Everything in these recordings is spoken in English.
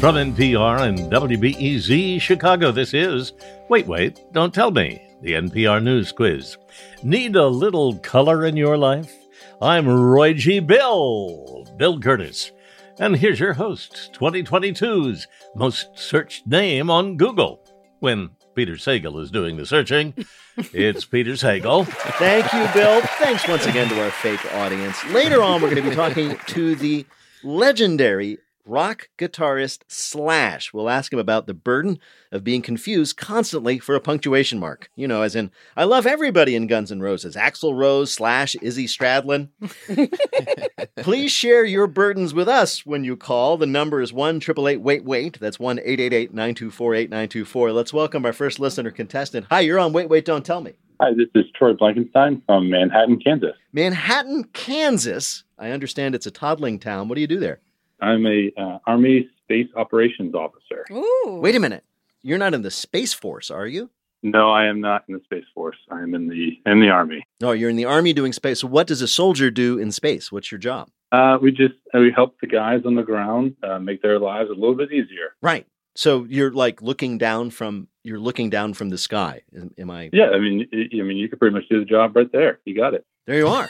From NPR and WBEZ Chicago, this is Wait, Wait, Don't Tell Me, the NPR News Quiz. Need a little color in your life? I'm Roy G. Bill, Bill Kurtis. And here's your host, 2022's most searched name on Google. When Peter Sagal is doing the searching, it's Peter Sagal. Thank you, Bill. Thanks once again to our fake audience. Later on, we're going to be talking to the legendary rock guitarist Slash. We'll ask him about the burden of being confused constantly for a punctuation mark. You know, as in, I love everybody in Guns N' Roses Axl Rose, Slash, Izzy Stradlin. Please share your burdens with us when you call. The number is 1 Wait Wait. That's 1 888 924 8924. Let's welcome our first listener contestant. Hi, you're on Wait Wait Don't Tell Me. Hi, this is Troy Blankenstein from Manhattan, Kansas. Manhattan, Kansas. I understand it's a toddling town. What do you do there? I'm a uh, Army Space Operations Officer. Ooh. Wait a minute. You're not in the Space Force, are you? No, I am not in the Space Force. I am in the in the Army. No, you're in the Army doing space. So, what does a soldier do in space? What's your job? Uh, we just uh, we help the guys on the ground uh, make their lives a little bit easier. Right. So you're like looking down from you're looking down from the sky. Am- Am I? Yeah, I mean, y- I mean, you could pretty much do the job right there. You got it. There you are.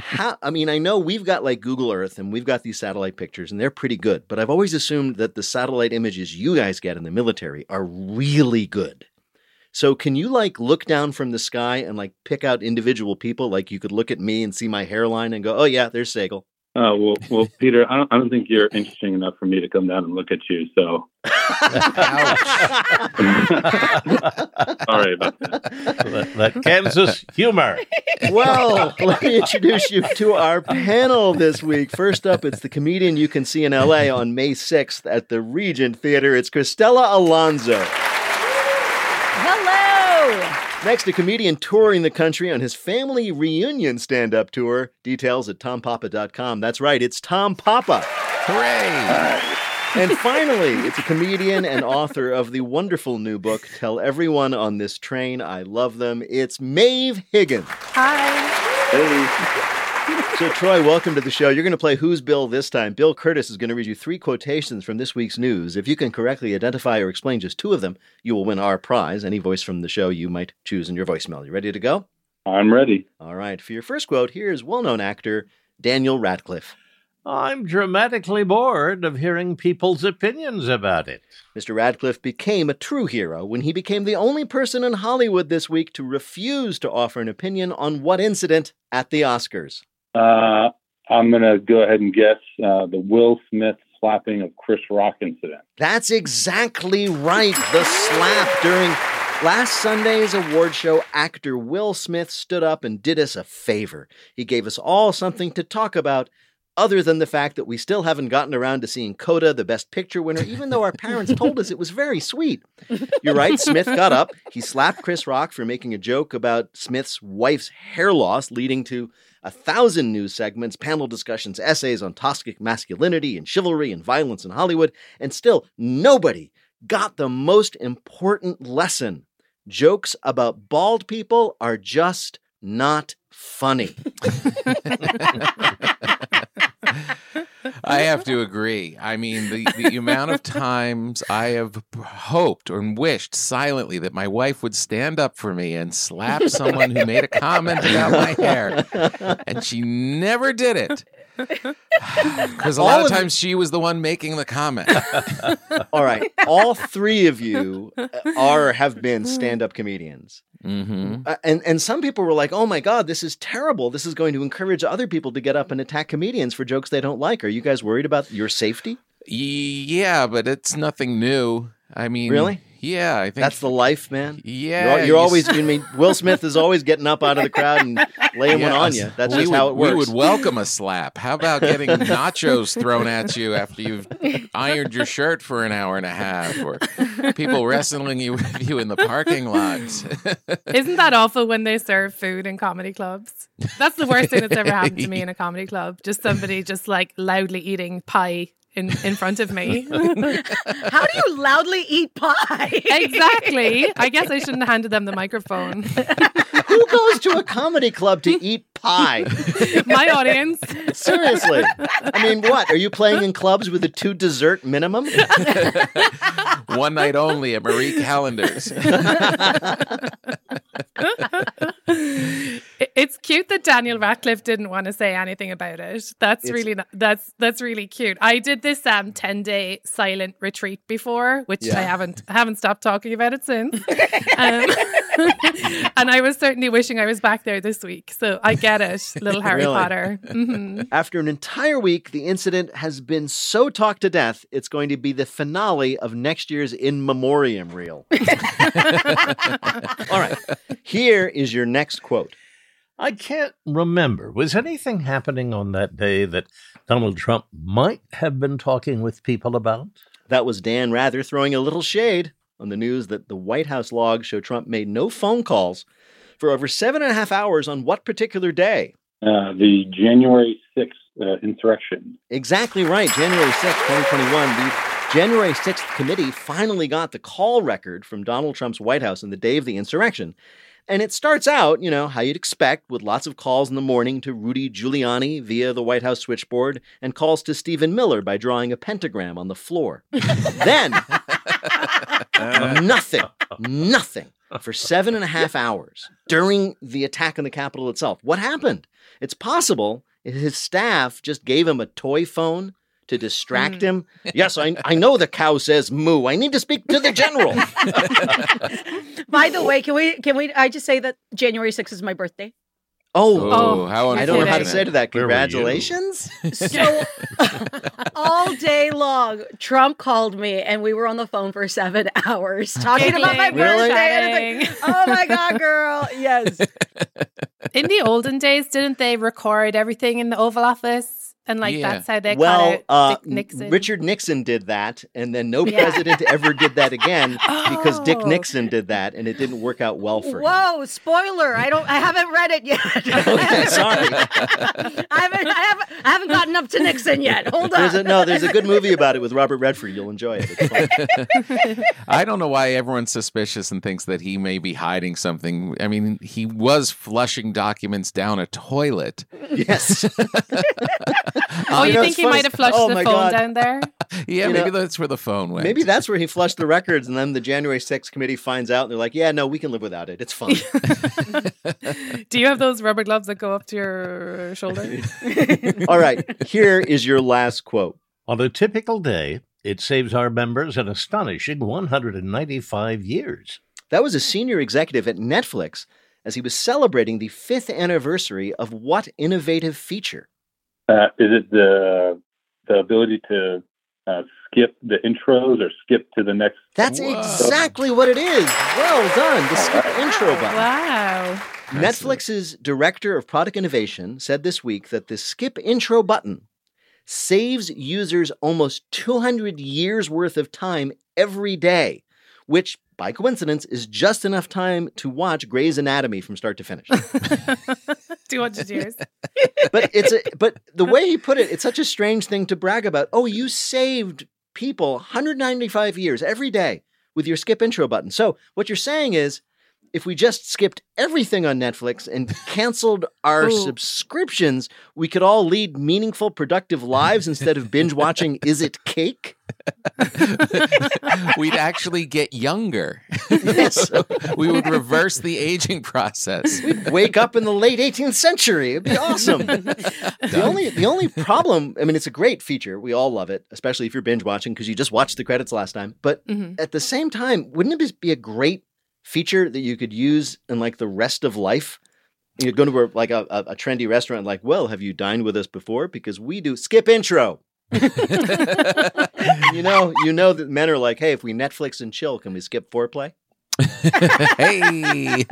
How, I mean, I know we've got like Google Earth and we've got these satellite pictures and they're pretty good, but I've always assumed that the satellite images you guys get in the military are really good. So can you like look down from the sky and like pick out individual people? Like you could look at me and see my hairline and go, "Oh yeah, there's Sagal." Uh, well, well, Peter, I don't, I don't think you're interesting enough for me to come down and look at you. So, sorry about that. that, that Kansas humor. well, let me introduce you to our panel this week. First up, it's the comedian you can see in LA on May 6th at the Regent Theater. It's Cristela Alonzo. Hello. Next, a comedian touring the country on his family reunion stand up tour. Details at tompapa.com. That's right, it's Tom Papa. Hooray! And finally, it's a comedian and author of the wonderful new book, Tell Everyone on This Train I Love Them. It's Maeve Higgins. Hi. Hey, So, Troy, welcome to the show. You're going to play Who's Bill this time. Bill Kurtis is going to read you three quotations from this week's news. If you can correctly identify or explain just two of them, you will win our prize, any voice from the show you might choose in your voicemail. You ready to go? I'm ready. All right. For your first quote, here's well known actor Daniel Radcliffe. I'm dramatically bored of hearing people's opinions about it. Mr. Radcliffe became a true hero when he became the only person in Hollywood this week to refuse to offer an opinion on what incident at the Oscars. Uh, I'm going to go ahead and guess uh, the Will Smith slapping of Chris Rock incident. That's exactly right. The slap during last Sunday's award show, actor Will Smith stood up and did us a favor. He gave us all something to talk about. Other than the fact that we still haven't gotten around to seeing Coda, the Best Picture winner, even though our parents told us it was very sweet. You're right, Smith got up. He slapped Chris Rock for making a joke about Smith's wife's hair loss, leading to a thousand news segments, panel discussions, essays on toxic masculinity and chivalry and violence in Hollywood, and still nobody got the most important lesson. Jokes about bald people are just not funny. I have to agree. I mean, the, the amount of times I have hoped and wished silently that my wife would stand up for me and slap someone who made a comment about my hair, and she never did it. Because a lot of times she was the one making the comment. All right, all three of you are have been stand-up comedians. hmm Uh, and and some people were like, "Oh my god, this is terrible. This is going to encourage other people to get up and attack comedians for jokes they don't like." Are you guys worried about your safety? Yeah, but it's nothing new. I mean, Really? Yeah, I think That's the life, man. Yeah, you're, you're you always. s- I mean, Will Smith is always getting up out of the crowd and laying one on you. That's we just would, how it works. We would welcome a slap. How about getting nachos thrown at you after you've ironed your shirt for an hour and a half, or people wrestling you with you in the parking lot? Isn't that awful when they serve food in comedy clubs? That's the worst thing that's ever happened to me in a comedy club. Just somebody just like loudly eating pie in, in front of me. How do you loudly eat pie? exactly. I guess I shouldn't have handed them the microphone. Who goes to a comedy club to eat pie? My audience. Seriously. I mean, what? Are you playing in clubs with a two dessert minimum? One night only at Marie Callender's. It- It's cute that Daniel Radcliffe didn't want to say anything about it. That's It's- really that's that's really cute. I did this um 10 day silent retreat before, which Yeah. I haven't haven't stopped talking about it since. um, and I was certainly wishing I was back there this week. So I get it, little Harry Really? Potter. hmm After an entire week, the incident has been so talked to death, it's going to be the finale of next year's In Memoriam reel. All right. Here is your next quote. I can't remember. Was anything happening on that day that Donald Trump might have been talking with people about? That was Dan Rather throwing a little shade on the news that the White House logs show Trump made no phone calls for over seven and a half hours on what particular day? Uh, the January 6th uh, insurrection. Exactly right. January 6th, 2021. The January 6th committee finally got the call record from Donald Trump's White House on the day of the insurrection. And it starts out, you know, how you'd expect, with lots of calls in the morning to Rudy Giuliani via the White House switchboard and calls to Stephen Miller by drawing a pentagram on the floor. then, nothing, nothing for seven and a half hours during the attack on the Capitol itself. What happened? It's possible his staff just gave him a toy phone to distract Hmm. him. Yes, I, I know the cow says moo. I need to speak to the general. By the way, can we can we I just say that January 6th is my birthday? Oh, Oh, how I don't know how to say to that. Where were you? Congratulations. So all day long, Trump called me and we were on the phone for seven hours talking about my Giggling, Really? birthday. And it's like, oh my God, girl. Yes. In the olden days, didn't they record everything in the Oval Office? And like Yeah. that's how they well, kind uh, of Nixon. Richard Nixon did that, and then no Yeah. president ever did that again because Dick Oh. Nixon did that, and it didn't work out well for him. Whoa, spoiler. I don't I haven't read it yet. Okay, sorry. I haven't I haven't I haven't gotten up to Nixon yet. Hold on. There's a, no, there's a good movie about it with Robert Redford. You'll enjoy it. It's fun. I don't know why everyone's suspicious and thinks that he may be hiding something. I mean, he was flushing documents down a toilet. yes. Oh, you know, think he might have flushed Oh the phone God. down there? Yeah, You maybe know, that's where the phone went. Maybe that's where he flushed the records, and then the January 6th committee finds out, and they're like, "Yeah, no, we can live without it. It's fine." Do you have those rubber gloves that go up to your shoulder? All right, here is your last quote. On a typical day, it saves our members an astonishing 195 years. That was a senior executive at Netflix as he was celebrating the fifth anniversary of what innovative feature? Uh, is it the the ability to uh, skip the intros or skip to the next? That's Whoa. exactly what it is. Well done. The skip intro button. wow. Netflix's director of product innovation said this week that the skip intro button saves users almost 200 years worth of time every day, which by coincidence is just enough time to watch Grey's Anatomy from start to finish. 200 years. but it's a, but the way he put it, it's such a strange thing to brag about. Oh, you saved people 195 years every day with your skip intro button. So what you're saying is if we just skipped everything on Netflix and canceled our Ooh. subscriptions, we could all lead meaningful, productive lives instead of binge watching Is It Cake? We'd actually get younger. Yes. we would reverse the aging process. We'd wake up in the late 18th century. It'd be awesome. the only the only problem, I mean, it's a great feature. We all love it, especially if you're binge watching because you just watched the credits last time. But Mhm. at the same time, wouldn't it be a great feature that you could use in like the rest of life? You go to a, like a, a, a trendy restaurant, like, well, have you dined with us before? Because we do skip intro. you know, you know that men are like, hey, if we Netflix and chill, can we skip foreplay? hey.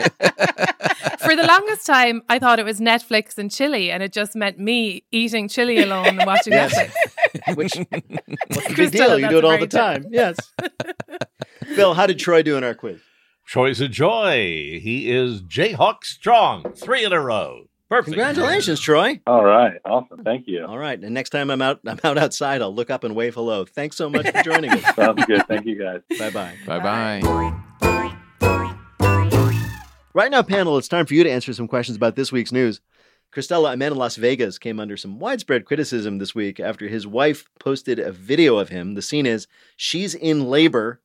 For the longest time, I thought it was Netflix and chili, and it just meant me eating chili alone and watching Yes. Netflix. Which what's the big deal? You do it all the time. Yes. Bill, how did Troy do in our quiz? Troy's a joy. He is Jayhawk strong, three in a row. Perfect. Congratulations, Troy. All right. Awesome. Thank you. All right, and next time I'm out, I'm out outside. I'll look up and wave hello. Thanks so much for joining us. Sounds good. Thank you, guys. bye bye. Bye bye. Right now, panel, it's time for you to answer some questions about this week's news. Cristela, a man in Las Vegas, came under some widespread criticism this week after his wife posted a video of him. The scene is she's in labor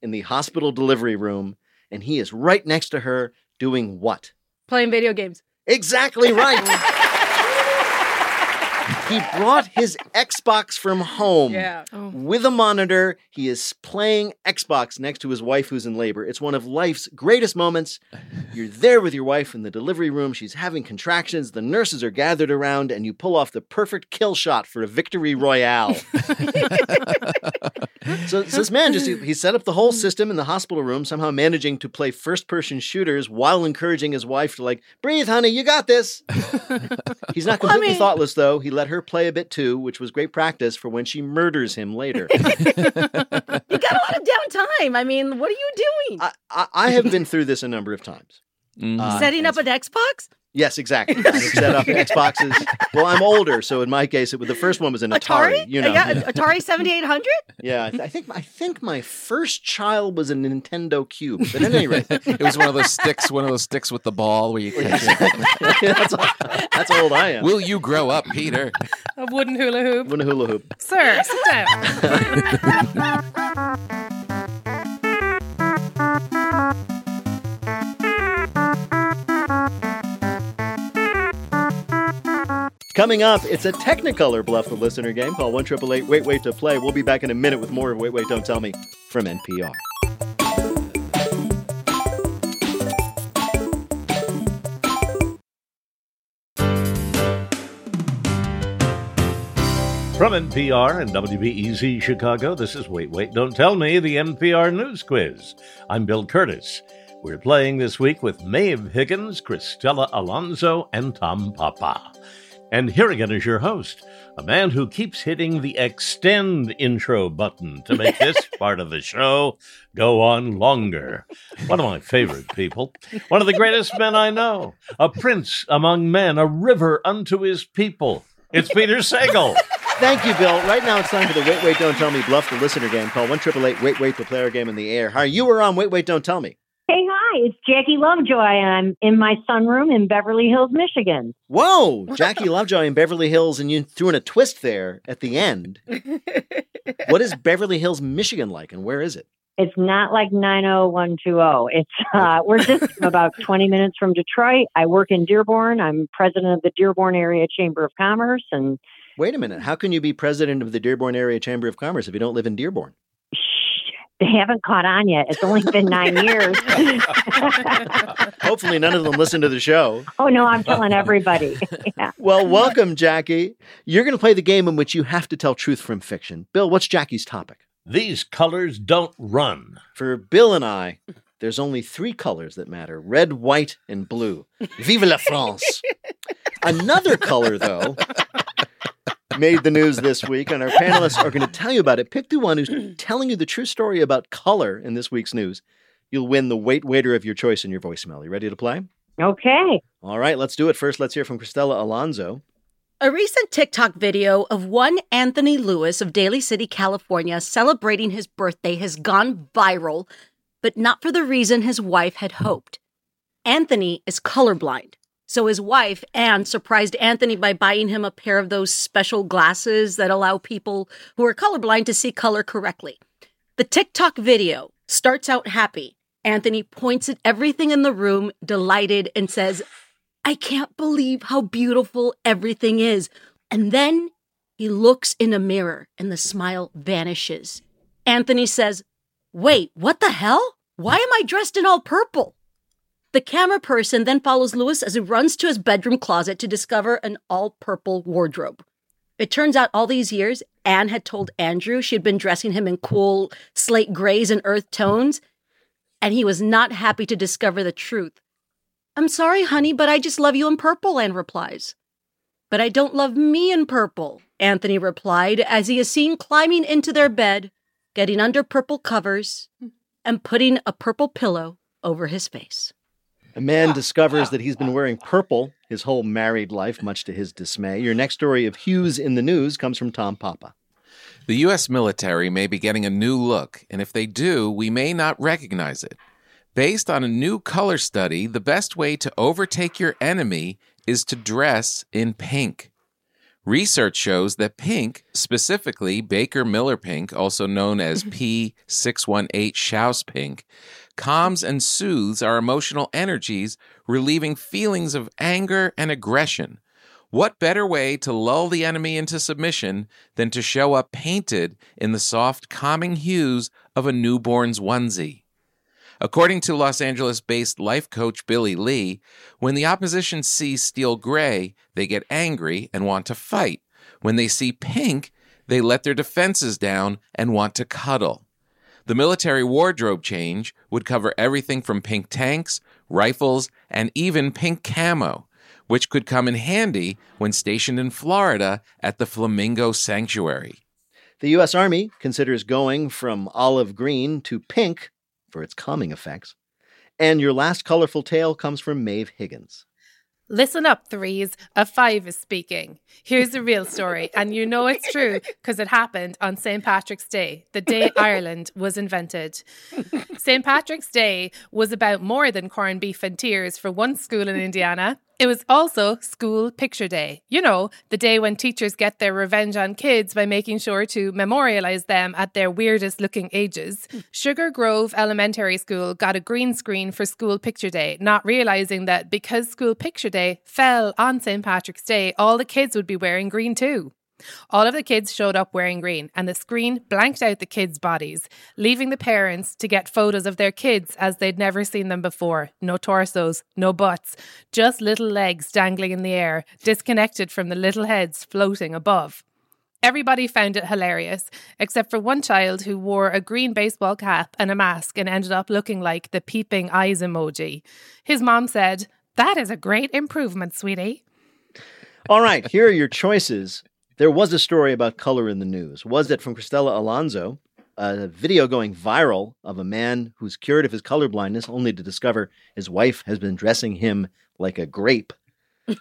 in the hospital delivery room, and he is right next to her doing what? Playing video games. Exactly right. he brought his Xbox from home. Yeah. Oh. With a monitor, he is playing Xbox next to his wife who's in labor. It's one of life's greatest moments. You're there with your wife in the delivery room. She's having contractions. The nurses are gathered around, and you pull off the perfect kill shot for a victory royale. so, so this man just he set up the whole system in the hospital room, somehow managing to play first person shooters while encouraging his wife to like, breathe, honey, you got this. He's not Well, I completely mean- thoughtless though. He let her play a bit too, which was great practice for when she murders him later. You got a lot of downtime. I mean, what are you doing? I, I, I have been through this a number of times. Mhm. Uh, Setting up an Xbox? Yes, exactly. I've set up Xboxes. Well, I'm older, so in my case, it, was- the first one was an Atari. You know, Yeah, Atari 7800? yeah. I, think I think my first child was a Nintendo Cube. But at any rate, it was one of those sticks, one of those sticks with the ball where you catch it. that's, that's how old I am. Will you grow up, Peter? A wooden hula hoop. Win a hula hoop. Sir, sit down. Coming up, it's a Technicolor Bluff the Listener game Triple Eight Wait Wait to Play. We'll be back in a minute with more of Wait Wait Don't Tell Me from NPR. From NPR and WBEZ Chicago, this is Wait, Wait, Don't Tell Me, the NPR News Quiz. I'm Bill Kurtis. We're playing this week with Maeve Higgins, Cristela Alonzo, and Tom Papa. And here again is your host, a man who keeps hitting the extend intro button to make this part of the show go on longer. One of my favorite people, one of the greatest men I know, a prince among men, a river unto his people. It's Peter Sagal. Thank you, Bill. Right now it's time for the Wait Wait Don't Tell Me Bluff the Listener game called One Triple Eight Wait Wait the player game in the air. Hi, you were on Wait Wait Don't Tell Me. Hey, hi, it's Jackie Lovejoy, and I'm in my sunroom in Beverly Hills, Michigan. Whoa, Jackie Lovejoy in Beverly Hills, and you threw in a twist there at the end. what is Beverly Hills, Michigan like, and where is it? It's not like 90120. It's uh, we're just about 20 minutes from Detroit. I work in Dearborn. I'm president of the Dearborn Area Chamber of Commerce, and Wait a minute. How can you be president of the Dearborn Area Chamber of Commerce if you don't live in Dearborn? Shh, they haven't caught on yet. It's only been nine years. Hopefully, none of them listen to the show. oh no, I'm telling everybody. yeah. Well, welcome, Jackie. You're going to play the game in which you have to tell truth from fiction. Bill, what's Jackie's topic? These colors don't run. For Bill and I, there's only three colors that matter red, white, and blue. Vive la France! Another color, though, made the news this week, and our panelists are going to tell you about it. Pick the one who's telling you the true story about color in this week's news. You'll win the wait waiter of your choice in your voicemail. You ready to play? Okay. All right, let's do it. First, let's hear from Cristela Alonzo. A recent TikTok video of one Anthony Lewis of Daly City, California, celebrating his birthday has gone viral, but not for the reason his wife had hoped. Anthony is colorblind. So his wife, Anne, surprised Anthony by buying him a pair of those special glasses that allow people who are colorblind to see color correctly. The TikTok video starts out happy. Anthony points at everything in the room, delighted, and says, I can't believe how beautiful everything is. And then he looks in a mirror and the smile vanishes. Anthony says, Wait, what the hell? Why am I dressed in all purple? The camera person then follows Lewis as he runs to his bedroom closet to discover an all purple wardrobe. It turns out all these years, Anne had told Andrew she had been dressing him in cool slate grays and earth tones, and he was not happy to discover the truth. I'm sorry, honey, but I just love you in purple, Anne replies. But I don't love me in purple, Anthony replied as he is seen climbing into their bed, getting under purple covers, and putting a purple pillow over his face. A man discovers that he's been wearing purple his whole married life, much to his dismay. Your next story of Hughes in the news comes from Tom Papa. The U.S. military may be getting a new look, and if they do, we may not recognize it. Based on a new color study, the best way to overtake your enemy is to dress in pink. Research shows that pink, specifically Baker Miller pink, also known as mm-hmm. P618 Schauss pink, calms and soothes our emotional energies, relieving feelings of anger and aggression. What better way to lull the enemy into submission than to show up painted in the soft, calming hues of a newborn's onesie? According to Los Angeles based life coach Billy Lee, when the opposition sees steel gray, they get angry and want to fight. When they see pink, they let their defenses down and want to cuddle. The military wardrobe change would cover everything from pink tanks, rifles, and even pink camo, which could come in handy when stationed in Florida at the Flamingo Sanctuary. The U.S. Army considers going from olive green to pink for its calming effects. And your last colorful tale comes from Maeve Higgins. Listen up, threes. A five is speaking. Here's the real story, and you know it's true because it happened on St. Patrick's Day, the day Ireland was invented. St. Patrick's Day was about more than corned beef and tears for one school in Indiana. It was also School Picture Day. You know, the day when teachers get their revenge on kids by making sure to memorialize them at their weirdest looking ages. Hmm. Sugar Grove Elementary School got a green screen for School Picture Day, not realizing that because School Picture Day fell on St. Patrick's Day, all the kids would be wearing green too. All of the kids showed up wearing green, and the screen blanked out the kids' bodies, leaving the parents to get photos of their kids as they'd never seen them before. No torsos, no butts, just little legs dangling in the air, disconnected from the little heads floating above. Everybody found it hilarious, except for one child who wore a green baseball cap and a mask and ended up looking like the peeping eyes emoji. His mom said, That is a great improvement, sweetie. All right, here are your choices there was a story about color in the news. Was it from Cristela Alonzo? A video going viral of a man who's cured of his colorblindness only to discover his wife has been dressing him like a grape.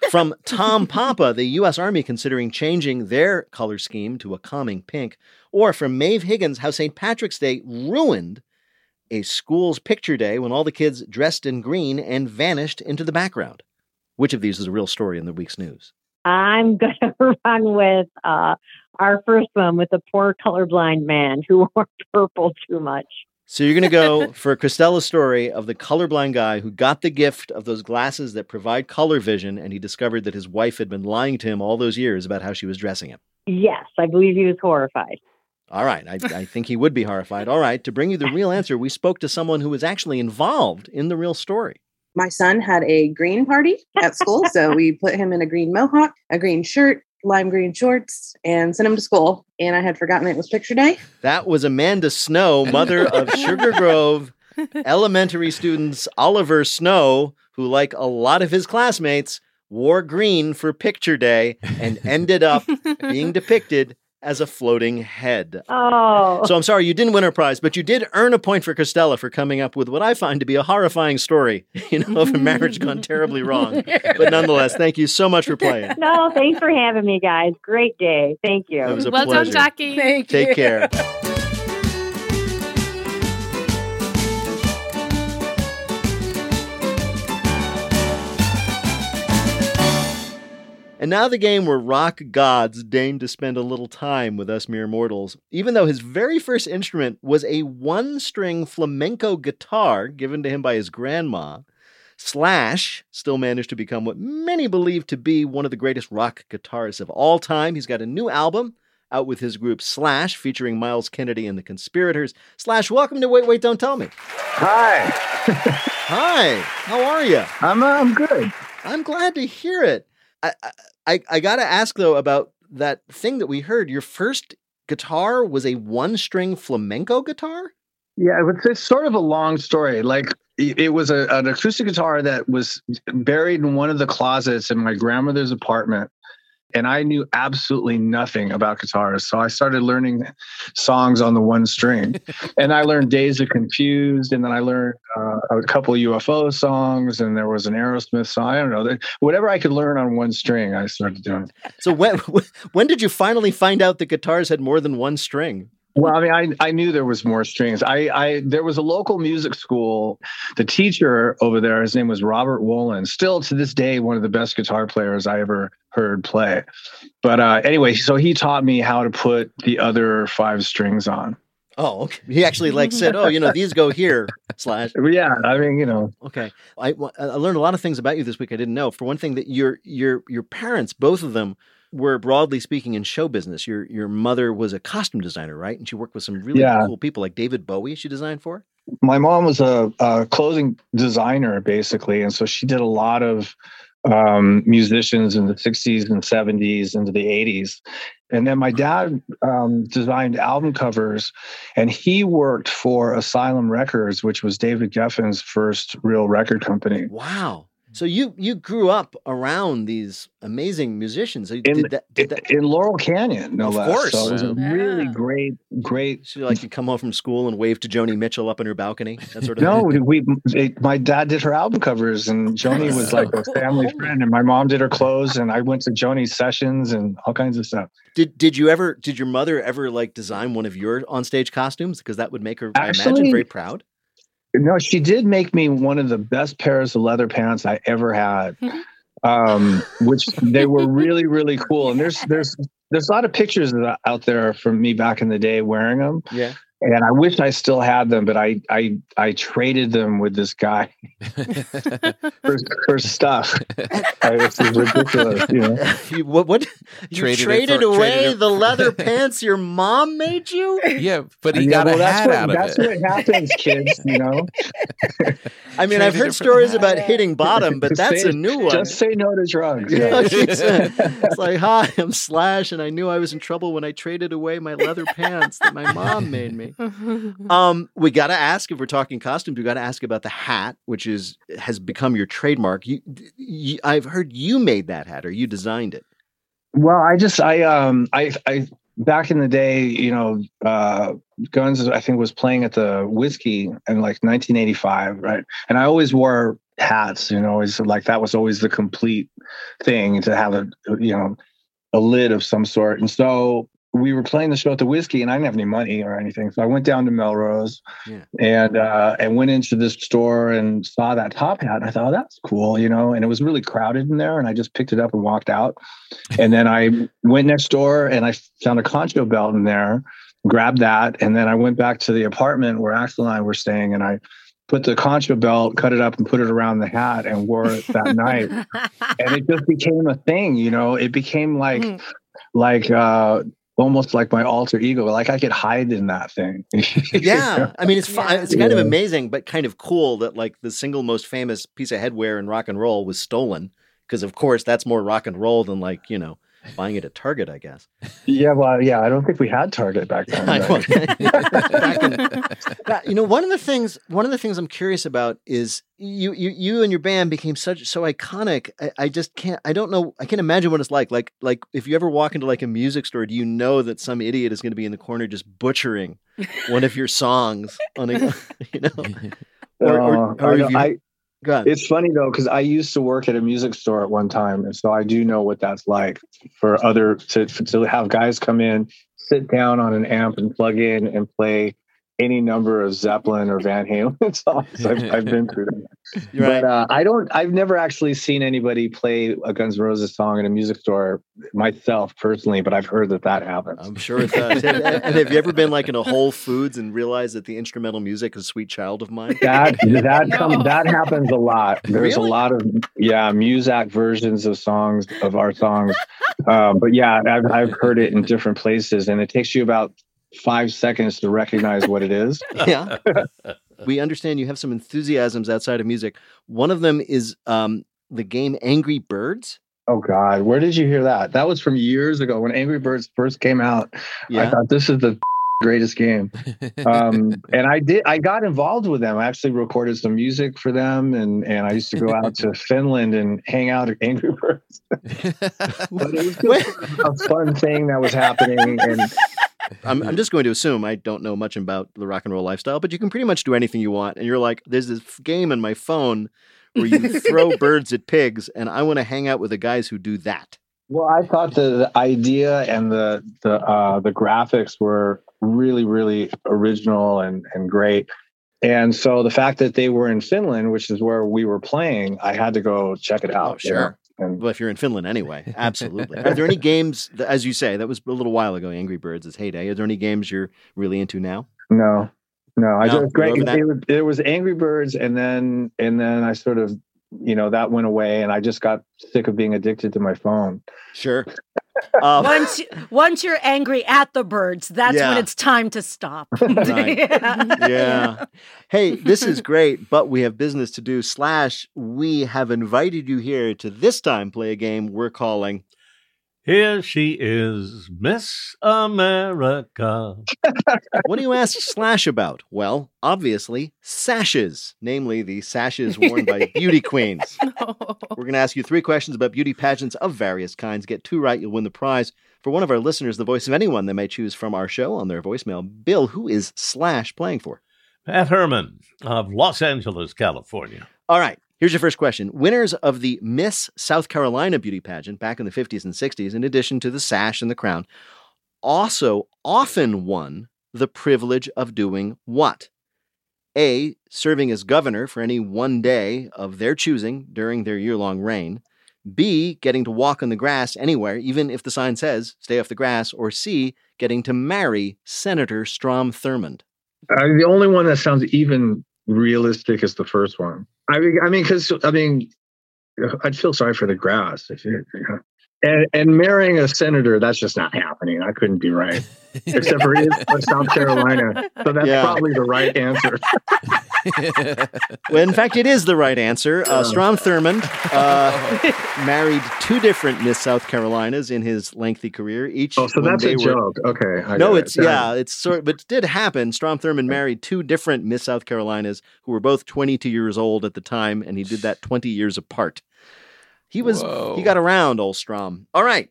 From Tom Papa, the U.S. Army considering changing their color scheme to a calming pink. Or from Maeve Higgins, how St. Patrick's Day ruined a school's picture day when all the kids dressed in green and vanished into the background. Which of these is a real story in the week's news? I'm going to run with uh, our first one with a poor colorblind man who wore purple too much. So you're going to go for Cristela's story of the colorblind guy who got the gift of those glasses that provide color vision, and he discovered that his wife had been lying to him all those years about how she was dressing him. Yes, I believe he was horrified. All right, I, I think he would be horrified. All right, to bring you the real answer, we spoke to someone who was actually involved in the real story my son had a green party at school. so we put him in a green mohawk, a green shirt, lime green shorts, and sent him to school. And I had forgotten it was picture day. That was Amanda Snow, mother of Sugar Grove elementary students Oliver Snow, who, like a lot of his classmates, wore green for picture day and ended up being depicted as a floating head. Oh. So I'm sorry you didn't win a prize, but you did earn a point for Cristela for coming up with what I find to be a horrifying story, you know, of a marriage gone terribly wrong. But nonetheless, thank you so much for playing. No, thanks for having me, guys. Great day. Thank you. It was a well pleasure. done, Jackie. Thank Take you. care. And now the game where rock gods deign to spend a little time with us mere mortals, even though his very first instrument was a one string flamenco guitar given to him by his grandma. Slash still managed to become what many believe to be one of the greatest rock guitarists of all time. He's got a new album out with his group Slash featuring Myles Kennedy and the Conspirators. Slash, welcome to Wait, Wait, Don't Tell Me. Hi, Hi, how are you? I'm uh, I'm good. I'm glad to hear it. I I, I I got to ask though about that thing that we heard. Your first guitar was a one-string flamenco guitar. Yeah, it's sort of a long story. Like it it was a, an acoustic guitar that was buried in one of the closets in my grandmother's apartment. And I knew absolutely nothing about guitars. So I started learning songs on the one string, and I learned Dazed and Confused, and then I learned uh, a couple UFO songs, and there was an Aerosmith song. I don't know, whatever I could learn on one string, I started doing. So when when did you finally find out that guitars had more than one string? Well, I mean, I, I knew there was more strings. I, I there was a local music school. The teacher over there, his name was Robert Wolin. Still to this day, one of the best guitar players I ever heard play. But uh, anyway, so he taught me how to put the other five strings on. Oh, okay. He actually like said, "Oh, you know, these go here." Slash. Yeah, I mean, you know. Okay, I, I learned a lot of things about you this week. I didn't know. For one thing, that your your your parents, both of them, were broadly speaking in show business. Your your mother was a costume designer, right? And she worked with some really yeah. cool people like David Bowie. She designed for. My mom was a, a clothing designer, basically, and so she did a lot of um, musicians in the 60s and 70s into the 80s. And then my dad um, designed album covers, and he worked for Asylum Records, which was David Geffen's first real record company. Wow. So you you grew up around these amazing musicians. In, did that, did that... in Laurel Canyon, no of less. course. So it was a really great, great. So like you come home from school and wave to Joni Mitchell up on her balcony, that sort of thing. no, thing. we it, my dad did her album covers, and Joni was like a family friend, and my mom did her clothes, and I went to Joni's sessions and all kinds of stuff. Did did you ever? Did your mother ever like design one of your onstage costumes? Because that would make her, Actually, I imagine, very proud. No, she did make me one of the best pairs of leather pants I ever had. um, which they were really, really cool. And there's there's there's a lot of pictures out there from me back in the day wearing them. Yeah and I wish I still had them, but I I I traded them with this guy for, for stuff. this is ridiculous, you know. You, what what you traded, traded for, away traded the leather pants your mom made you? Yeah, but he yeah, got well, a hat what, out of that's it. That's what happens, kids. You know. I mean, I've heard stories about hitting bottom, but that's say, a new one. Just say no to drugs. Yeah. it's like, hi, I'm Slash, and I knew I was in trouble when I traded away my leather pants that my mom made me. um, we got to ask if we're talking costumes. We got to ask about the hat, which is has become your trademark. You, you, I've heard you made that hat, or you designed it. Well, I just I um I I back in the day, you know, uh, Guns I think was playing at the Whisky in like 1985, right? And I always wore hats, you know, always like that was always the complete thing to have a you know a lid of some sort. And so we were playing the show at the Whisky and I didn't have any money or anything, so I went down to Melrose yeah. and uh, and went into this store and saw that top hat. And I thought, oh, that's cool, you know. And it was really crowded in there, and I just picked it up and walked out. And then I went next door and I found a concho belt in there, grabbed that, and then I went back to the apartment where Axl and I were staying, and I put the concho belt, cut it up, and put it around the hat, and wore it that night. And it just became a thing, you know. It became like. Mm. Like uh, almost like my alter ego. Like I could hide in that thing. yeah, I mean it's fun. Yeah. It's kind yeah. of amazing, but kind of cool that like the single most famous piece of headwear in rock and roll was stolen because of course that's more rock and roll than like you know buying it at Target, I guess. Yeah, well, yeah, I don't think we had Target back then. back in, you know, one of the things, one of the things I'm curious about is you, you, you and your band became such so iconic. I, I just can't, I don't know, I can't imagine what it's like. Like, like if you ever walk into like a music store, do you know that some idiot is going to be in the corner just butchering one of your songs on a, you know? Or, or, uh, or you, I, it's funny though, because I used to work at a music store at one time, and so I do know what that's like for other to to have guys come in, sit down on an amp and plug in and play any number of Zeppelin or Van Halen songs. I've, I've been through them. but uh, I don't. I've never actually seen anybody play a Guns N' Roses song in a music store myself personally, but I've heard that that happens. I'm sure it does. and, and, have you ever been like in a Whole Foods and realized that the instrumental music is "Sweet Child of Mine"? That that no. that happens a lot. There's really? a lot of yeah Muzak versions of songs of our songs. Um, but yeah, I've I've heard it in different places, and it takes you about five seconds to recognize what it is. yeah. we understand you have some enthusiasms outside of music. One of them is um, the game Angry Birds. Oh God, where did you hear that? That was from years ago when Angry Birds first came out. Yeah. I thought this is the greatest game. Um, and I did. I got involved with them. I actually recorded some music for them, and and I used to go out to Finland and hang out at Angry Birds. but it was a fun thing that was happening, and I'm, I'm just going to assume I don't know much about the rock and roll lifestyle, but you can pretty much do anything you want. And you're like, there's this game on my phone where you throw birds at pigs, and I want to hang out with the guys who do that. Well, I thought the, the idea and the the uh, the graphics were really really original and and great. And so the fact that they were in Finland, which is where we were playing, I had to go check it out. Oh, sure. And Well, if you're in Finland anyway, absolutely. Are there any games, that, as you say, that was a little while ago, Angry Birds' is heyday. Are there any games you're really into now? no, no, I just great. you? It was, it was Angry Birds, and then and then I sort of, you know, that went away, and I just got sick of being addicted to my phone. Sure. Uh, once you- once you're angry at the birds, that's Yeah. when it's time to stop. Right. yeah. Hey, this is great, but we have business to do. Slash, we have invited you here to this time play a game we're calling. Here she is, Miss America. What do you ask Slash about? Well, obviously, sashes, namely the sashes worn by beauty queens. We're going to ask you three questions about beauty pageants of various kinds. Get two right, you'll win the prize. For one of our listeners, the voice of anyone they may choose from our show on their voicemail. Bill, who is Slash playing for? Pat Herman of Los Angeles, California. All right, here's your first question. Winners of the Miss South Carolina beauty pageant back in the 50s and 60s, in addition to the sash and the crown, also often won the privilege of doing what? A, serving as governor for any one day of their choosing during their year long reign. B, getting to walk on the grass anywhere, even if the sign says stay off the grass. Or C, getting to marry Senator Strom Thurmond. Uh, the only one that sounds even realistic is the first one. I mean, I mean, because I mean, I'd feel sorry for the grass if you, you know. and and marrying a senator. That's just not happening. I couldn't be right, except for it's for uh, South Carolina. So that's Yeah. probably the right answer. Well, in fact, it is the right answer. Uh, Strom Thurmond uh, married two different Miss South Carolinas in his lengthy career. Each Oh, so that's a were- joke. Okay. I No, it's it. yeah, it's sort, but it did happen. Strom Thurmond married two different Miss South Carolinas who were both 22 years old at the time, and he did that 20 years apart. He was Whoa. he got around, old Strom. All right.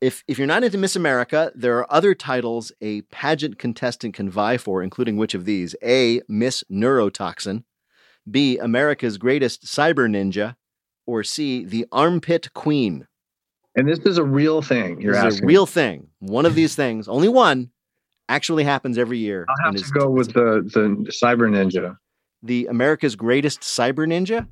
If if you're not into Miss America, there are other titles a pageant contestant can vie for, including which of these? A. Miss Neurotoxin. B. America's Greatest Cyber Ninja. Or C. The Armpit Queen. And this is a real thing. You're this is a real thing. One of these things, only one, actually happens every year. I'll have to is go with the the cyber ninja. the America's Greatest Cyber Ninja.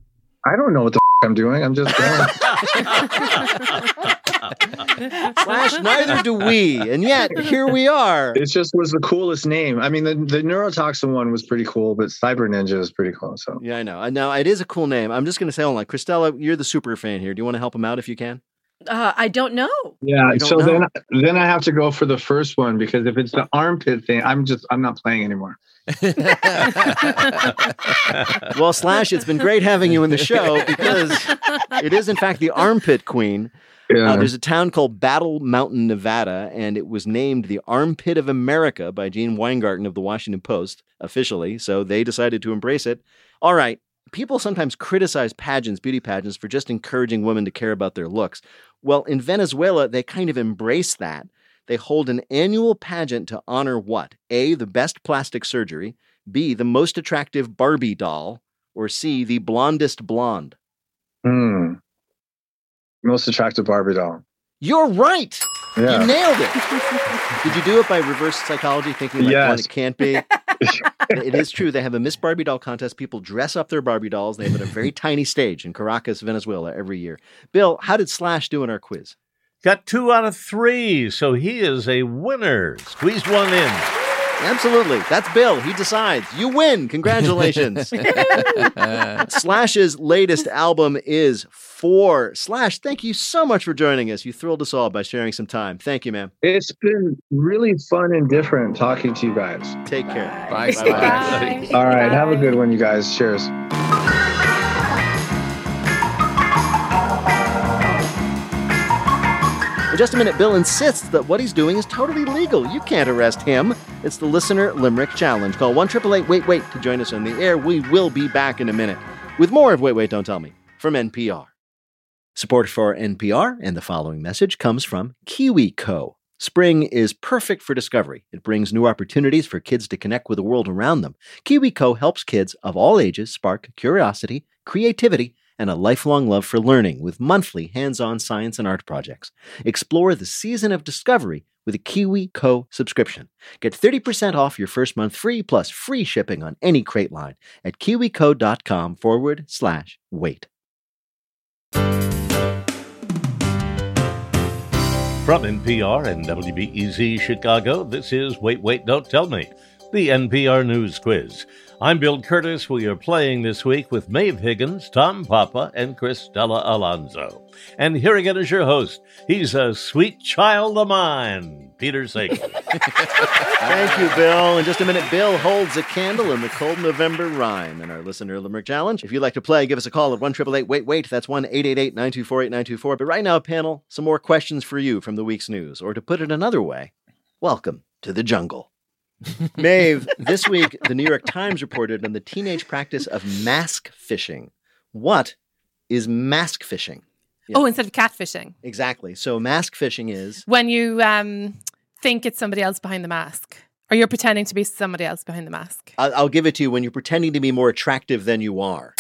I don't know what the f- I'm doing. I'm just going. Slash, neither do we. And yet, here we are. it just was the coolest name. I mean, the, the neurotoxin one was pretty cool, but cyber ninja is pretty cool. So Yeah, I know. I know it is a cool name. I'm just going to say, hold on, Cristela, you're the super fan here. Do you want to help him out if you can? Uh, I don't know. yeah. Don't So know? then then I have to go for the first one because if it's the armpit thing, I'm just I'm not playing anymore. Well, Slash, it's been great having you in the show because it is, in fact, the Armpit Queen. Yeah. Uh, there's a town called Battle Mountain, Nevada, and it was named the Armpit of America by Gene Weingarten of the Washington Post officially. So they decided to embrace it. All right. People sometimes criticize pageants, beauty pageants, for just encouraging women to care about their looks. Well, in Venezuela, they kind of embrace that. They hold an annual pageant to honor what? A, the best plastic surgery, B, the most attractive Barbie doll, or C, the blondest blonde. Hmm. Most attractive Barbie doll. You're right. Yeah. You nailed it. Did you do it by reverse psychology, thinking like one Yes. it can't be? it is true. They have a Miss Barbie doll contest. People dress up their Barbie dolls. They have it a very tiny stage in Caracas, Venezuela, every year. Bill, how did Slash do in our quiz? Got two out of three, so he is a winner. Squeezed one in. Absolutely. That's Bill. He decides. You win. Congratulations. Slash's latest album is Four. Slash, thank you so much for joining us. You thrilled us all by sharing some time. Thank you, man. It's been really fun and different talking to you guys. Take care. Bye, Bye-bye. Bye. All right. Have a good one, you guys. Cheers. In just a minute, Bill insists that what he's doing is totally legal. You can't arrest him. It's the Listener Limerick Challenge. Call 1 Wait Wait to join us on the air. We will be back in a minute with more of Wait Wait Don't Tell Me from NPR. Support for NPR and the following message comes from KiwiCo. Spring is perfect for discovery. It brings new opportunities for kids to connect with the world around them. KiwiCo helps kids of all ages spark curiosity, creativity, and a lifelong love for learning with monthly hands on science and art projects. Explore the season of discovery with a KiwiCo subscription. Get 30% off your first month free plus free shipping on any crate line at kiwico.com forward slash wait. From NPR and WBEZ Chicago, this is Wait, Wait, Don't Tell Me, the NPR News Quiz. I'm Bill Kurtis. We are playing this week with Maeve Higgins, Tom Papa, and Cristela Alonzo. And here again is your host. He's a sweet child of mine, Peter Sagal. Thank you, Bill. In just a minute, Bill holds a candle in the cold November rhyme in our listener limerick challenge. If you'd like to play, give us a call at one triple eight wait wait. That's one eight eight eight nine two four eight nine two four. But right now, panel, some more questions for you from the week's news, or to put it another way, welcome to the jungle. Maeve, this week the New York Times reported on the teenage practice of mask fishing. What is mask fishing? Yeah. Oh, instead of catfishing. Exactly. So mask fishing is When you um, think it's somebody else behind the mask, or you're pretending to be somebody else behind the mask. I'll, I'll give it to you when you're pretending to be more attractive than you are.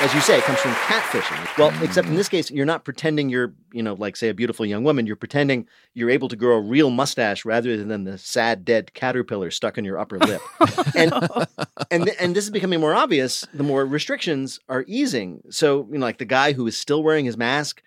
As you say, it comes from catfishing. Well, except in this case, you're not pretending you're, you know, like say a beautiful young woman. You're pretending you're able to grow a real mustache rather than the sad dead caterpillar stuck in your upper lip. and and and this is becoming more obvious the more restrictions are easing. So, you know, like the guy who is still wearing his mask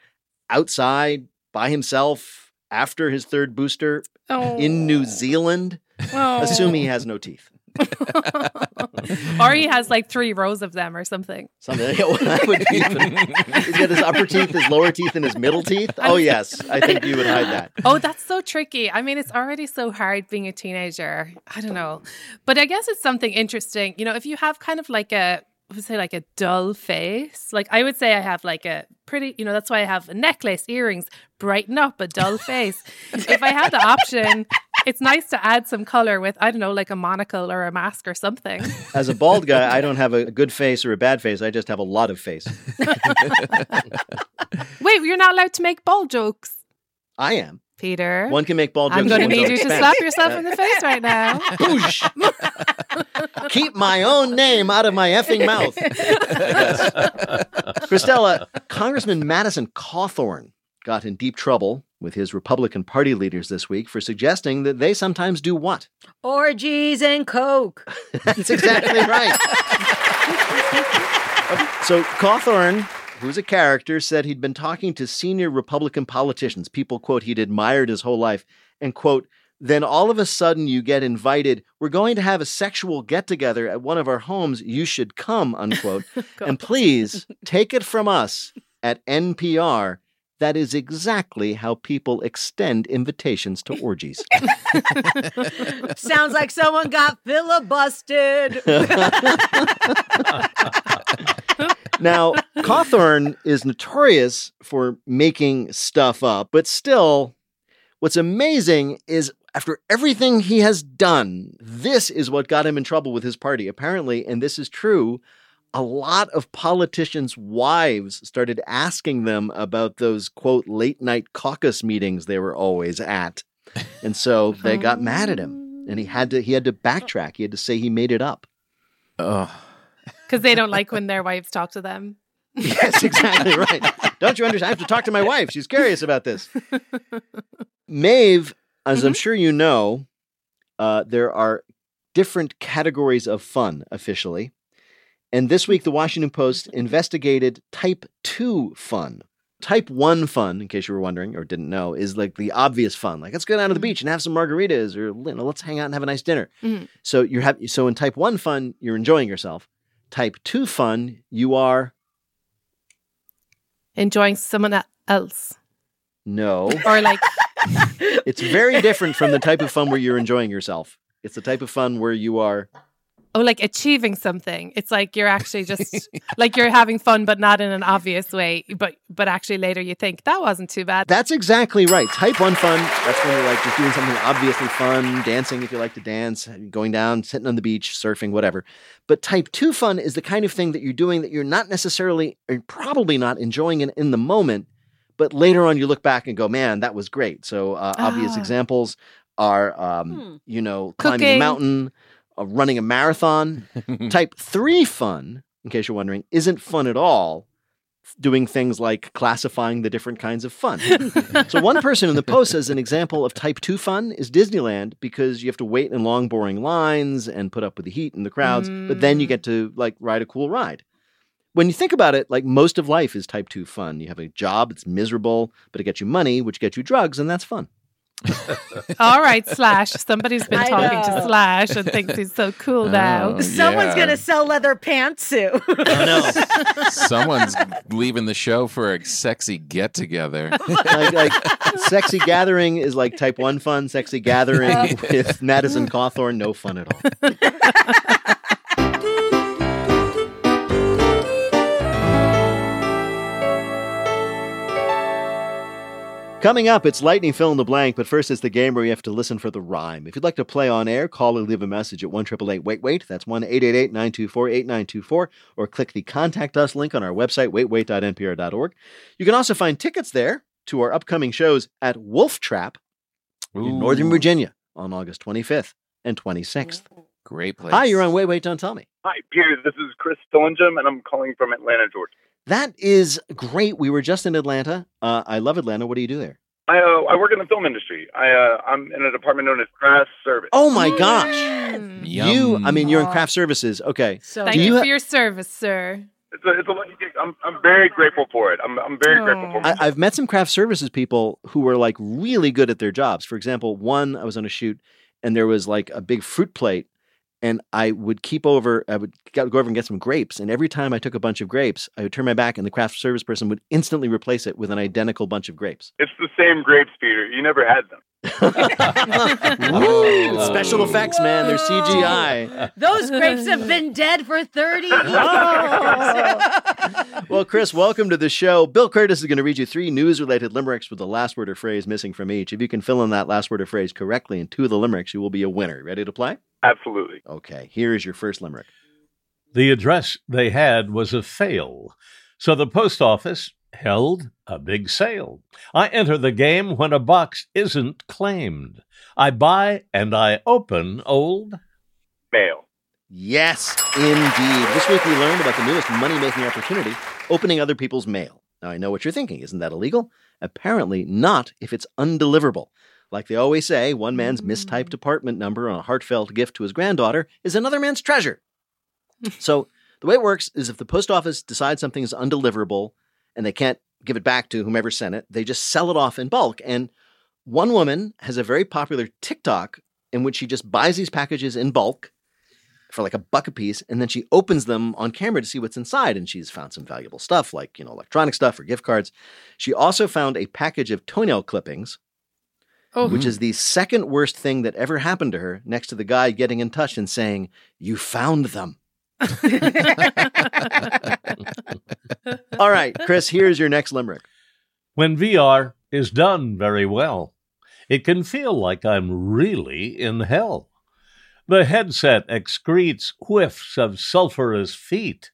outside by himself after his third booster Oh. in New Zealand, Oh. assume he has no teeth. or he has like three rows of them or something. Something that would be. He's got his upper teeth, his lower teeth, and his middle teeth. Oh yes, I think you would hide that. Oh, that's so tricky. I mean, it's already so hard being a teenager. I don't know. But I guess it's something interesting. You know, if you have kind of like a I would say like a dull face. Like I would say I have like a pretty, you know, that's why I have a necklace, earrings, brighten up a dull face. if I had the option, it's nice to add some color with, I don't know, like a monocle or a mask or something. As a bald guy, I don't have a good face or a bad face. I just have a lot of face. Wait, you're not allowed to make bald jokes, I am. Peter. One can make bald jokes. I'm going to need you to slap yourself in the face right now. Boosh. Keep my own name out of my effing mouth. Cristela, Congressman Madison Cawthorn got in deep trouble with his Republican Party leaders this week for suggesting that they sometimes do what? Orgies and coke. That's exactly right. so Cawthorn, who's a character, said he'd been talking to senior Republican politicians, people, quote, he'd admired his whole life, and, quote, then all of a sudden you get invited. We're going to have a sexual get together at one of our homes. You should come, unquote. and please take it from us at NPR. That is exactly how people extend invitations to orgies. Sounds like someone got filibustered. Now, Cawthorn is notorious for making stuff up, but still, what's amazing is after everything he has done, this is what got him in trouble with his party. Apparently, and this is true, a lot of politicians' wives started asking them about those, quote, late night caucus meetings they were always at. And so they got mad at him. And he had to he had to backtrack. He had to say he made it up. Oh, Because they don't like when their wives talk to them. Yes, exactly right. Don't you understand? I have to talk to my wife. She's curious about this. Maeve, as I'm sure you know, uh, there are different categories of fun officially. And this week, the Washington Post investigated type 2 fun. Type 1 fun, in case you were wondering or didn't know, is like the obvious fun. Like, let's go down to the beach and have some margaritas or you know, let's hang out and have a nice dinner. Mhm. So you're happy. So in type 1 fun, you're enjoying yourself. Type 2 fun, you are Enjoying someone else. no. Or like, It's very different from the type of fun where you're enjoying yourself. It's the type of fun where you are Oh, like achieving something. It's like you're actually just like you're having fun, but not in an obvious way. But but actually later you think that wasn't too bad. That's exactly right. Type one fun. That's when you're like just doing something obviously fun, dancing if you like to dance, going down, sitting on the beach, surfing, whatever. But type two fun is the kind of thing that you're doing that you're not necessarily, or probably not enjoying in, in the moment, but later on you look back and go, man, that was great. So uh, obvious Ah. examples are, um, Hmm. you know, climbing a mountain, uh, running a marathon. Type three fun, in case you're wondering, isn't fun at all. Doing things like classifying the different kinds of fun. so, one person in the post says an example of type two fun is Disneyland because you have to wait in long, boring lines and put up with the heat and the crowds, but then you Mm. get to like ride a cool ride. When you think about it, like most of life is type two fun. You have a job, it's miserable, but it gets you money, which gets you drugs, and that's fun. All right, Slash. Somebody's been I talking to. Slash and thinks he's so cool oh, now. Oh, Someone's yeah. gonna sell leather pantsuit. Oh, no. Someone's leaving the show for a sexy get together. like, like sexy gathering is like type one fun. Sexy gathering with Madison Cawthorn, no fun at all. Coming up, it's lightning fill in the blank, but first it's the game where you have to listen for the rhyme. If you'd like to play on air, call or leave a message at one triple eight wait wait. That's one eight eight eight nine two four eight nine two four, or click the contact us link on our website waitwait.npr.org. You can also find tickets there to our upcoming shows at Wolf Trap in Northern Virginia on August 25th and 26th. Great place. Hi, you're on Wait Wait Don't Tell Me. Hi, Peter. This is Chris Stillingham, and I'm calling from Atlanta, Georgia. That is great. We were just in Atlanta. Uh, I love Atlanta. What do you do there? I uh, I work in the film industry. I uh, I'm in a department known as craft service. Oh my gosh. Mm. You, I mean, you're in craft services. Okay. so Thank Do you, you ha- for your service, sir. It's a it's a lucky gig. I'm I'm very grateful for it. I'm I'm very grateful for it. I've met some craft services people who were like really good at their jobs. For example, one I was on a shoot and there was like a big fruit plate, and I would keep over, I would go over and get some grapes. And every time I took a bunch of grapes, I would turn my back, and the craft service person would instantly replace it with an identical bunch of grapes. It's the same grapes, Peter. You never had them. Ooh, special effects, man. They're CGI. those grapes have been dead for 30 years. Well, Chris, welcome to the show. Bill Kurtis is going to read you three news related limericks with the last word or phrase missing from each. If you can fill in that last word or phrase correctly in two of the limericks, you will be a winner. Ready to play? Absolutely. Okay, here is your first limerick. The address they had was a fail, so the post office held a big sale. I enter the game when a box isn't claimed. I buy and I open old. Mail. Yes, indeed. This week we learned about the newest money making opportunity opening other people's mail. Now, I know what you're thinking. Isn't that illegal? Apparently not if it's undeliverable. Like they always say, one man's mistyped apartment number on a heartfelt gift to his granddaughter is another man's treasure. so, the way it works is if the post office decides something is undeliverable and they can't give it back to whomever sent it, they just sell it off in bulk. And one woman has a very popular TikTok in which she just buys these packages in bulk for like a buck a piece, and then she opens them on camera to see what's inside. And she's found some valuable stuff, like you know, electronic stuff or gift cards. She also found a package of toenail clippings, Oh, which is mm-hmm. the second worst thing that ever happened to her, next to the guy getting in touch and saying, "You found them." All right, Chris, here's your next limerick. When VR is done very well, it can feel like I'm really in hell. The headset excretes whiffs of sulfurous feet,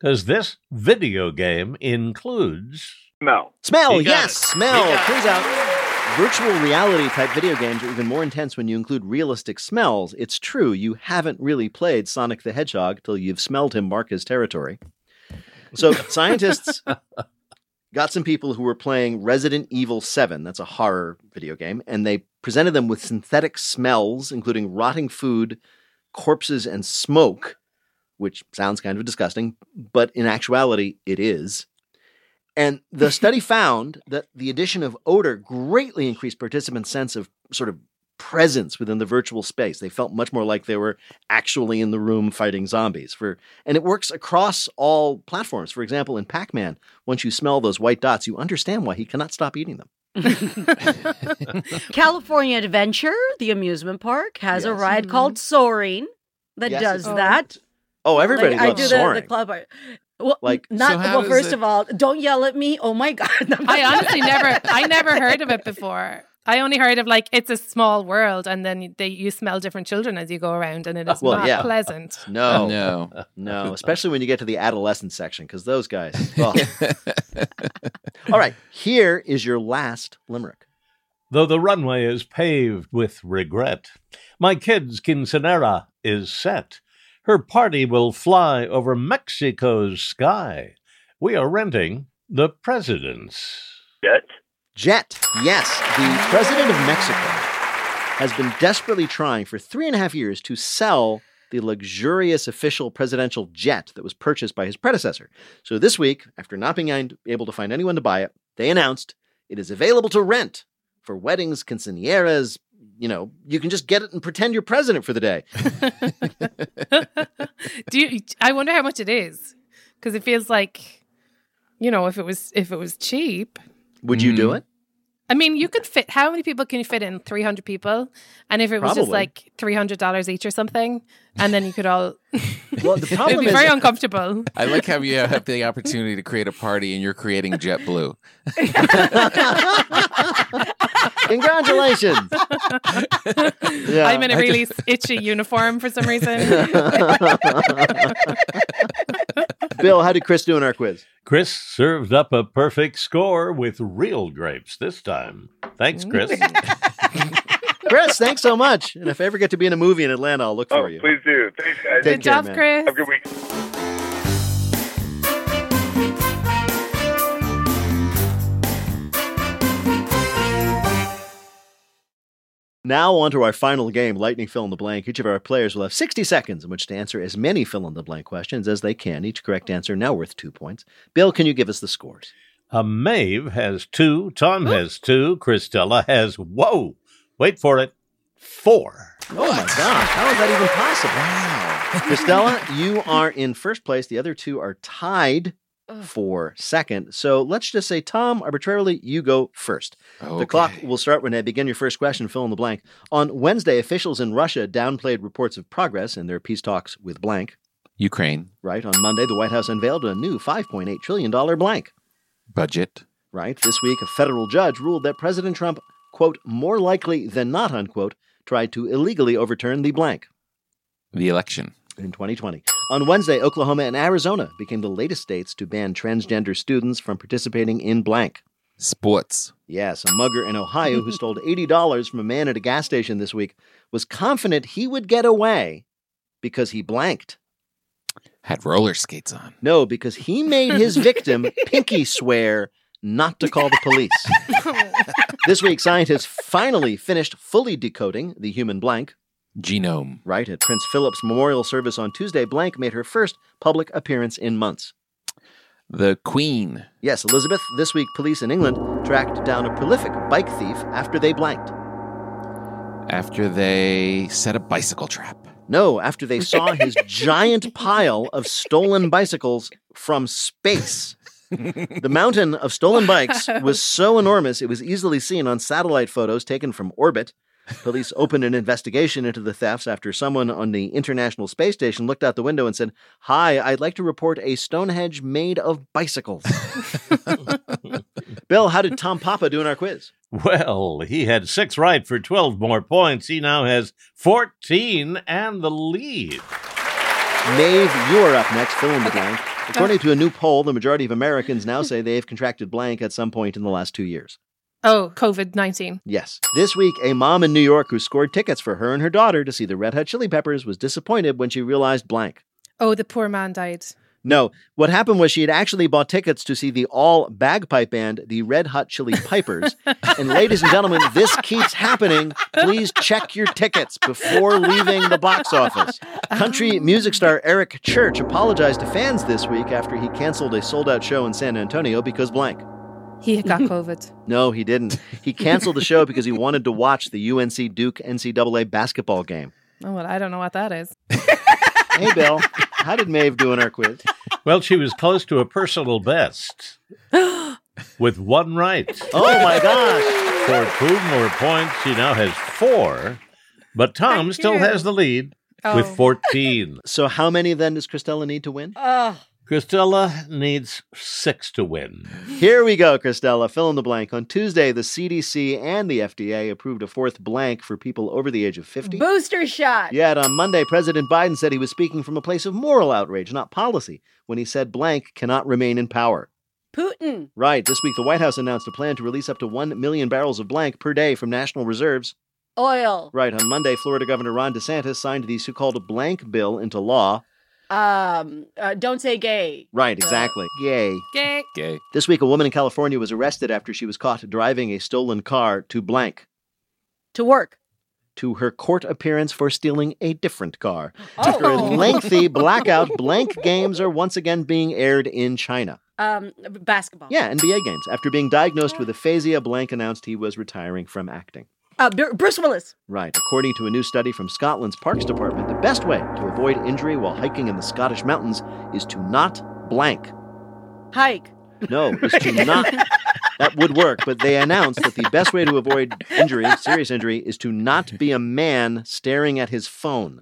because this video game includes. Smell. Smell, yes, it. smell. He Turns out virtual reality type video games are even more intense when you include realistic smells. It's true, you haven't really played Sonic the Hedgehog till you've smelled him mark his territory. So, scientists got some people who were playing Resident Evil 7, that's a horror video game, and they presented them with synthetic smells, including rotting food, corpses, and smoke, which sounds kind of disgusting, but in actuality, it is. And the study found that the addition of odor greatly increased participants' sense of sort of presence within the virtual space. They felt much more like they were actually in the room fighting zombies. For and it works across all platforms. For example, in Pac-Man, once you smell those white dots, you understand why he cannot stop eating them. California Adventure, the amusement park, has a Yes. ride hmm. called Soaring. that Yes, does it's- that. Oh, everybody like, I loves do the, the soaring. club. Art. Well, Like- not So well. First it- of all, don't yell at me. Oh my god! I honestly never, I never heard of it before. I only heard of like it's a small world, and then they you smell different children as you go around, and it is uh, Well, not yeah. pleasant. No, no. no, especially when you get to the adolescent section, because those guys. oh. All right, here is your last limerick. Though the runway is paved with regret, my kid's quinceanera is set. Her party will fly over Mexico's sky. We are renting the president's. Jet. Jet. Yes, the president of Mexico has been desperately trying for three and a half years to sell the luxurious official presidential jet that was purchased by his predecessor. So this week, after not being able to find anyone to buy it, they announced it is available to rent for weddings, quinceañeras. You know, you can just get it and pretend you're president for the day. Do you? I wonder how much it is because it feels like, you know, if it was if it was cheap. Would you do Mm. it? I mean, you could fit. How many people can you fit in? Three hundred people, and if it was just like three hundred dollars each or something, and then you could all. Well, the It'd be is very uncomfortable. I like how you have the opportunity to create a party and you're creating JetBlue. Congratulations. Yeah, I'm in a I really itchy uniform for some reason. Bill, how did Chris do in our quiz? Chris served up a perfect score with real grapes this time. Thanks, Chris. Chris, thanks so much. And if I ever get to be in a movie in Atlanta, I'll look Oh, for you. please do. Thanks, guys. Take Good care, job, man. Chris. Have a good week. Now, on to our final game, Lightning Fill in the Blank. Each of our players will have 60 seconds in which to answer as many fill in the blank questions as they can. Each correct answer now worth two points. Bill, can you give us the scores? Uh, Maeve has two, Tom has two, Cristela has, whoa, wait for it, four. Oh my gosh, how is that even possible? Wow. Cristela, you are in first place. The other two are tied for second. So let's just say, Tom, arbitrarily, you go first. The clock will start when I begin your first question. Fill in the blank. On Wednesday, officials in Russia downplayed reports of progress in their peace talks with blank. Ukraine Right. On Monday, the White House unveiled a new $5.8 trillion blank. budget. Right. This week, a federal judge ruled that President Trump, quote, more likely than not, unquote, tried to illegally overturn the blank The election. in 2020. On Wednesday, Oklahoma and Arizona became the latest states to ban transgender students from participating in blank. Sports. Yes, a mugger in Ohio who stole $80 from a man at a gas station this week was confident he would get away because he blanked. Had roller skates on. No, because he made his victim pinky swear not to call the police. this week, scientists finally finished fully decoding the human blank. Genome. Right at Prince Philip's memorial service on Tuesday, Blank made her first public appearance in months. The Queen. Yes, Elizabeth, this week police in England tracked down a prolific bike thief after they blanked. After they set a bicycle trap. No, after they saw his giant pile of stolen bicycles from space. The mountain of stolen bikes was so enormous it was easily seen on satellite photos taken from orbit. Police opened an investigation into the thefts after someone on the International Space Station looked out the window and said, Hi, I'd like to report a Stonehenge made of bicycles. Bill, how did Tom Papa do in our quiz? Well, he had six right for 12 more points. He now has 14 and the lead. Maeve, you are up next. Fill in the blank. According to a new poll, the majority of Americans now say they've contracted blank at some point in the last two years. Oh, COVID 19. Yes. This week, a mom in New York who scored tickets for her and her daughter to see the Red Hot Chili Peppers was disappointed when she realized blank. Oh, the poor man died. No, what happened was she had actually bought tickets to see the all bagpipe band, the Red Hot Chili Pipers. and ladies and gentlemen, this keeps happening. Please check your tickets before leaving the box office. Country music star Eric Church apologized to fans this week after he canceled a sold out show in San Antonio because blank. He got COVID. No, he didn't. He canceled the show because he wanted to watch the UNC Duke NCAA basketball game. Oh, well, I don't know what that is. Hey, Bill, how did Maeve do in our quiz? Well, she was close to a personal best with one right. Oh my gosh. For two more points, she now has four, but Tom Thank still you. has the lead with Oh. 14. So how many then does Cristela need to win? Ugh. Cristela needs six to win. Here we go, Cristela. Fill in the blank. On Tuesday, the CDC and the FDA approved a fourth blank for people over the age of 50. Booster shot. Yet on Monday, President Biden said he was speaking from a place of moral outrage, not policy, when he said blank cannot remain in power. Putin. Right. This week, the White House announced a plan to release up to 1 million barrels of blank per day from national reserves. Oil. Right. On Monday, Florida Governor Ron DeSantis signed the so called blank bill into law. Um. Uh, don't say gay. Right, exactly. Gay. Gay. Gay. This week, a woman in California was arrested after she was caught driving a stolen car to blank To work. to her court appearance for stealing a different car. Oh. After a lengthy blackout, blank games are once again being aired in China. Um. Basketball. Yeah, NBA games. After being diagnosed with aphasia, Blank announced he was retiring from acting. Uh. Bruce Willis. Right. According to a new study from Scotland's Parks Department, the best way to avoid injury while hiking in the Scottish mountains is to not blank. Hike. No, is to not. That would work, but they announced that the best way to avoid injury, serious injury, is to not be a man staring at his phone.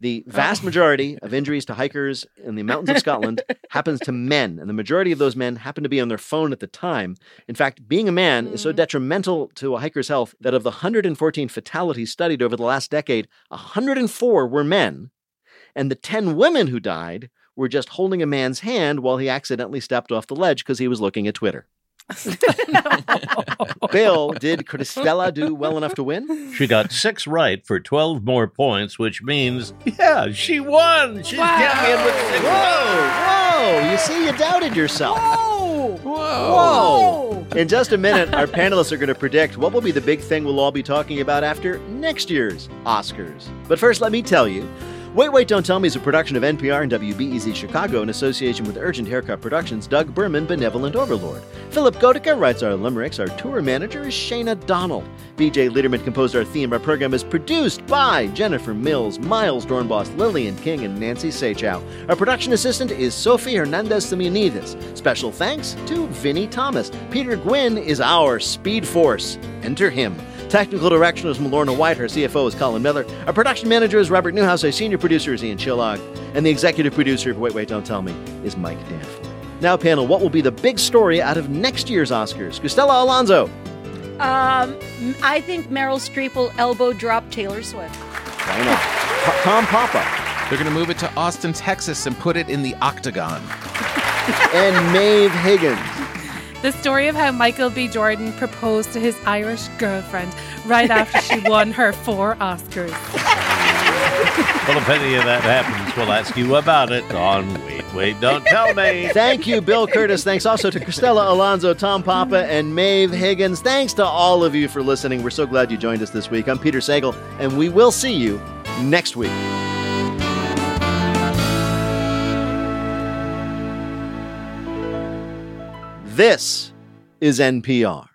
The vast majority of injuries to hikers in the mountains of Scotland happens to men, and the majority of those men happen to be on their phone at the time. In fact, being a man is so mm. detrimental to a hiker's health that of the 114 fatalities studied over the last decade, 104 were men, and the 10 women who died were just holding a man's hand while he accidentally stepped off the ledge because he was looking at Twitter. Bill, did Cristela do well enough to win? She got six right for 12 more points, which means, yeah, she won. She's Wow. champion with six Whoa, whoa! You see, you doubted yourself. Whoa. Whoa! In just a minute, our panelists are going to predict what will be the big thing we'll all be talking about after next year's Oscars. But first, let me tell you. Wait, Wait, Don't Tell Me is a production of NPR and WBEZ Chicago in association with Urgent Haircut Productions, Doug Berman, Benevolent Overlord. Philipp Goedicke writes our limericks. Our tour manager is Shayna Donald. BJ Leiderman composed our theme. Our program is produced by Jennifer Mills, Miles Doornbos, Lillian King, and Nancy Saechao. Our production assistant is Sophie Hernandez Simeonidis. Special thanks to Vinnie Thomas. Peter Gwinn is our speed force. Enter him. Technical direction is Melorna White. Her CFO is Colin Miller. Our production manager is Robert Neuhaus. Our senior producer is Ian Chillag. And the executive producer of Wait, Wait, Don't Tell Me is Mike Danforth. Now, panel, what will be the big story out of next year's Oscars? Cristela Alonzo. Um. I think Meryl Streep will elbow drop Taylor Swift. Why not? Pa- Tom Papa. They're going to move it to Austin, Texas, and put it in the Octagon. And Maeve Higgins. The story of how Michael B. Jordan proposed to his Irish girlfriend right after she won her four Oscars. Well, if any of that happens, we'll ask you about it on Wait, Wait, Don't Tell Me. Thank you, Bill Kurtis. Thanks also to Cristela Alonzo, Tom Papa, and Maeve Higgins. Thanks to all of you for listening. We're so glad you joined us this week. I'm Peter Sagal, and we will see you next week. This is NPR.